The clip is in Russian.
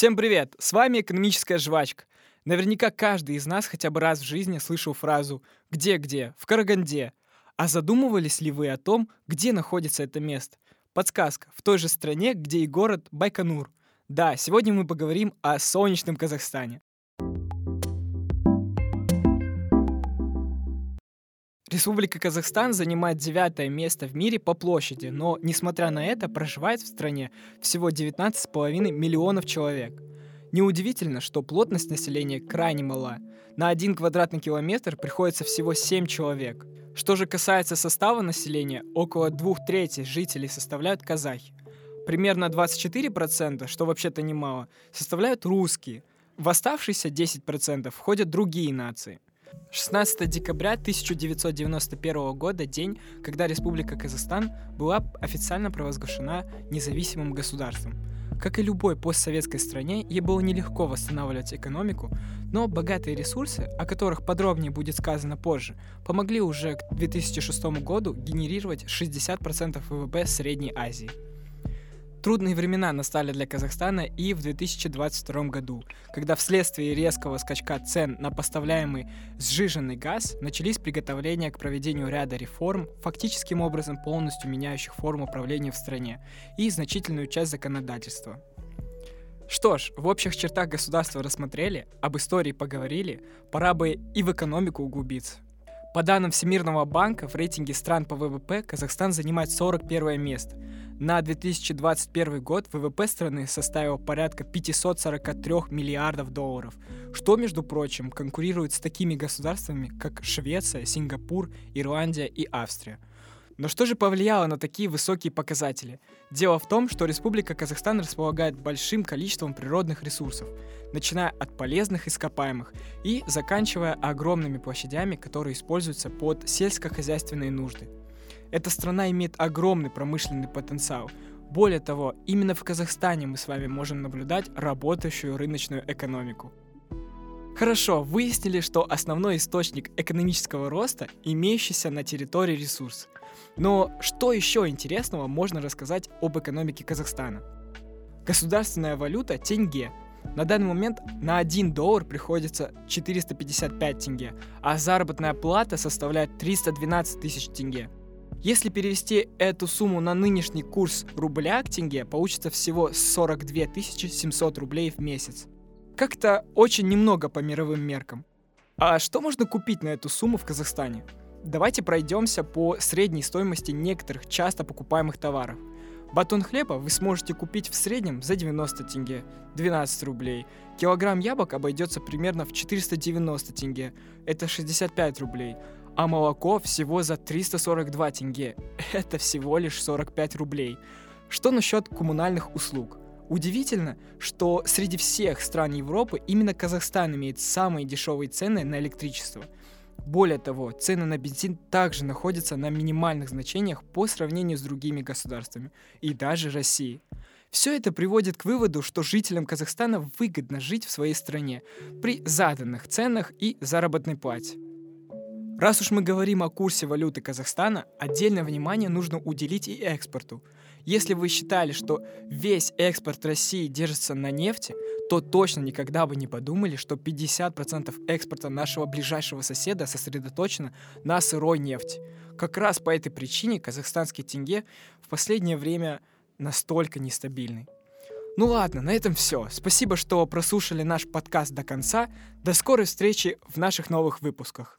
Всем привет! С вами «Экономическая жвачка». Наверняка каждый из нас хотя бы раз в жизни слышал фразу «Где-где? В Караганде». А задумывались ли вы о том, где находится это место? Подсказка. В той же стране, где и город Байконур. Да, сегодня мы поговорим о солнечном Казахстане. Республика Казахстан занимает девятое место в мире по площади, но, несмотря на это, проживает в стране всего 19,5 миллионов человек. Неудивительно, что плотность населения крайне мала. На один квадратный километр приходится всего 7 человек. Что же касается состава населения, около двух третей жителей составляют казахи. Примерно 24%, что вообще-то немало, составляют русские. В оставшиеся 10% входят другие нации – 16 декабря 1991 года, день, когда Республика Казахстан была официально провозглашена независимым государством. Как и любой постсоветской стране, ей было нелегко восстанавливать экономику, но богатые ресурсы, о которых подробнее будет сказано позже, помогли уже к 2006 году генерировать 60% ВВП Средней Азии. Трудные времена настали для Казахстана и в 2022 году, когда вследствие резкого скачка цен на поставляемый сжиженный газ начались приготовления к проведению ряда реформ, фактическим образом полностью меняющих форму управления в стране и значительную часть законодательства. Что ж, в общих чертах государства рассмотрели, об истории поговорили, пора бы и в экономику углубиться. По данным Всемирного банка, в рейтинге стран по ВВП Казахстан занимает 41 место. На 2021 год ВВП страны составил порядка 543 миллиардов долларов, что, между прочим, конкурирует с такими государствами, как Швеция, Сингапур, Ирландия и Австрия – но что же повлияло на такие высокие показатели? Дело в том, что Республика Казахстан располагает большим количеством природных ресурсов, начиная от полезных ископаемых и заканчивая огромными площадями, которые используются под сельскохозяйственные нужды. Эта страна имеет огромный промышленный потенциал. Более того, именно в Казахстане мы с вами можем наблюдать работающую рыночную экономику. Хорошо, выяснили, что основной источник экономического роста – имеющийся на территории ресурс – но что еще интересного можно рассказать об экономике Казахстана? Государственная валюта – тенге. На данный момент на 1 доллар приходится 455 тенге, а заработная плата составляет 312 тысяч тенге. Если перевести эту сумму на нынешний курс рубля к тенге, получится всего 42 700 рублей в месяц. Как-то очень немного по мировым меркам. А что можно купить на эту сумму в Казахстане? Давайте пройдемся по средней стоимости некоторых часто покупаемых товаров. Батон хлеба вы сможете купить в среднем за 90 тенге, 12 рублей. Килограмм яблок обойдется примерно в 490 тенге, это 65 рублей. А молоко всего за 342 тенге, это всего лишь 45 рублей. Что насчет коммунальных услуг? Удивительно, что среди всех стран Европы именно Казахстан имеет самые дешевые цены на электричество – более того, цены на бензин также находятся на минимальных значениях по сравнению с другими государствами и даже Россией. Все это приводит к выводу, что жителям Казахстана выгодно жить в своей стране при заданных ценах и заработной плате. Раз уж мы говорим о курсе валюты Казахстана, отдельное внимание нужно уделить и экспорту. Если вы считали, что весь экспорт России держится на нефти, то точно никогда бы не подумали, что 50% экспорта нашего ближайшего соседа сосредоточено на сырой нефти. Как раз по этой причине казахстанский тенге в последнее время настолько нестабильный. Ну ладно, на этом все. Спасибо, что прослушали наш подкаст до конца. До скорой встречи в наших новых выпусках.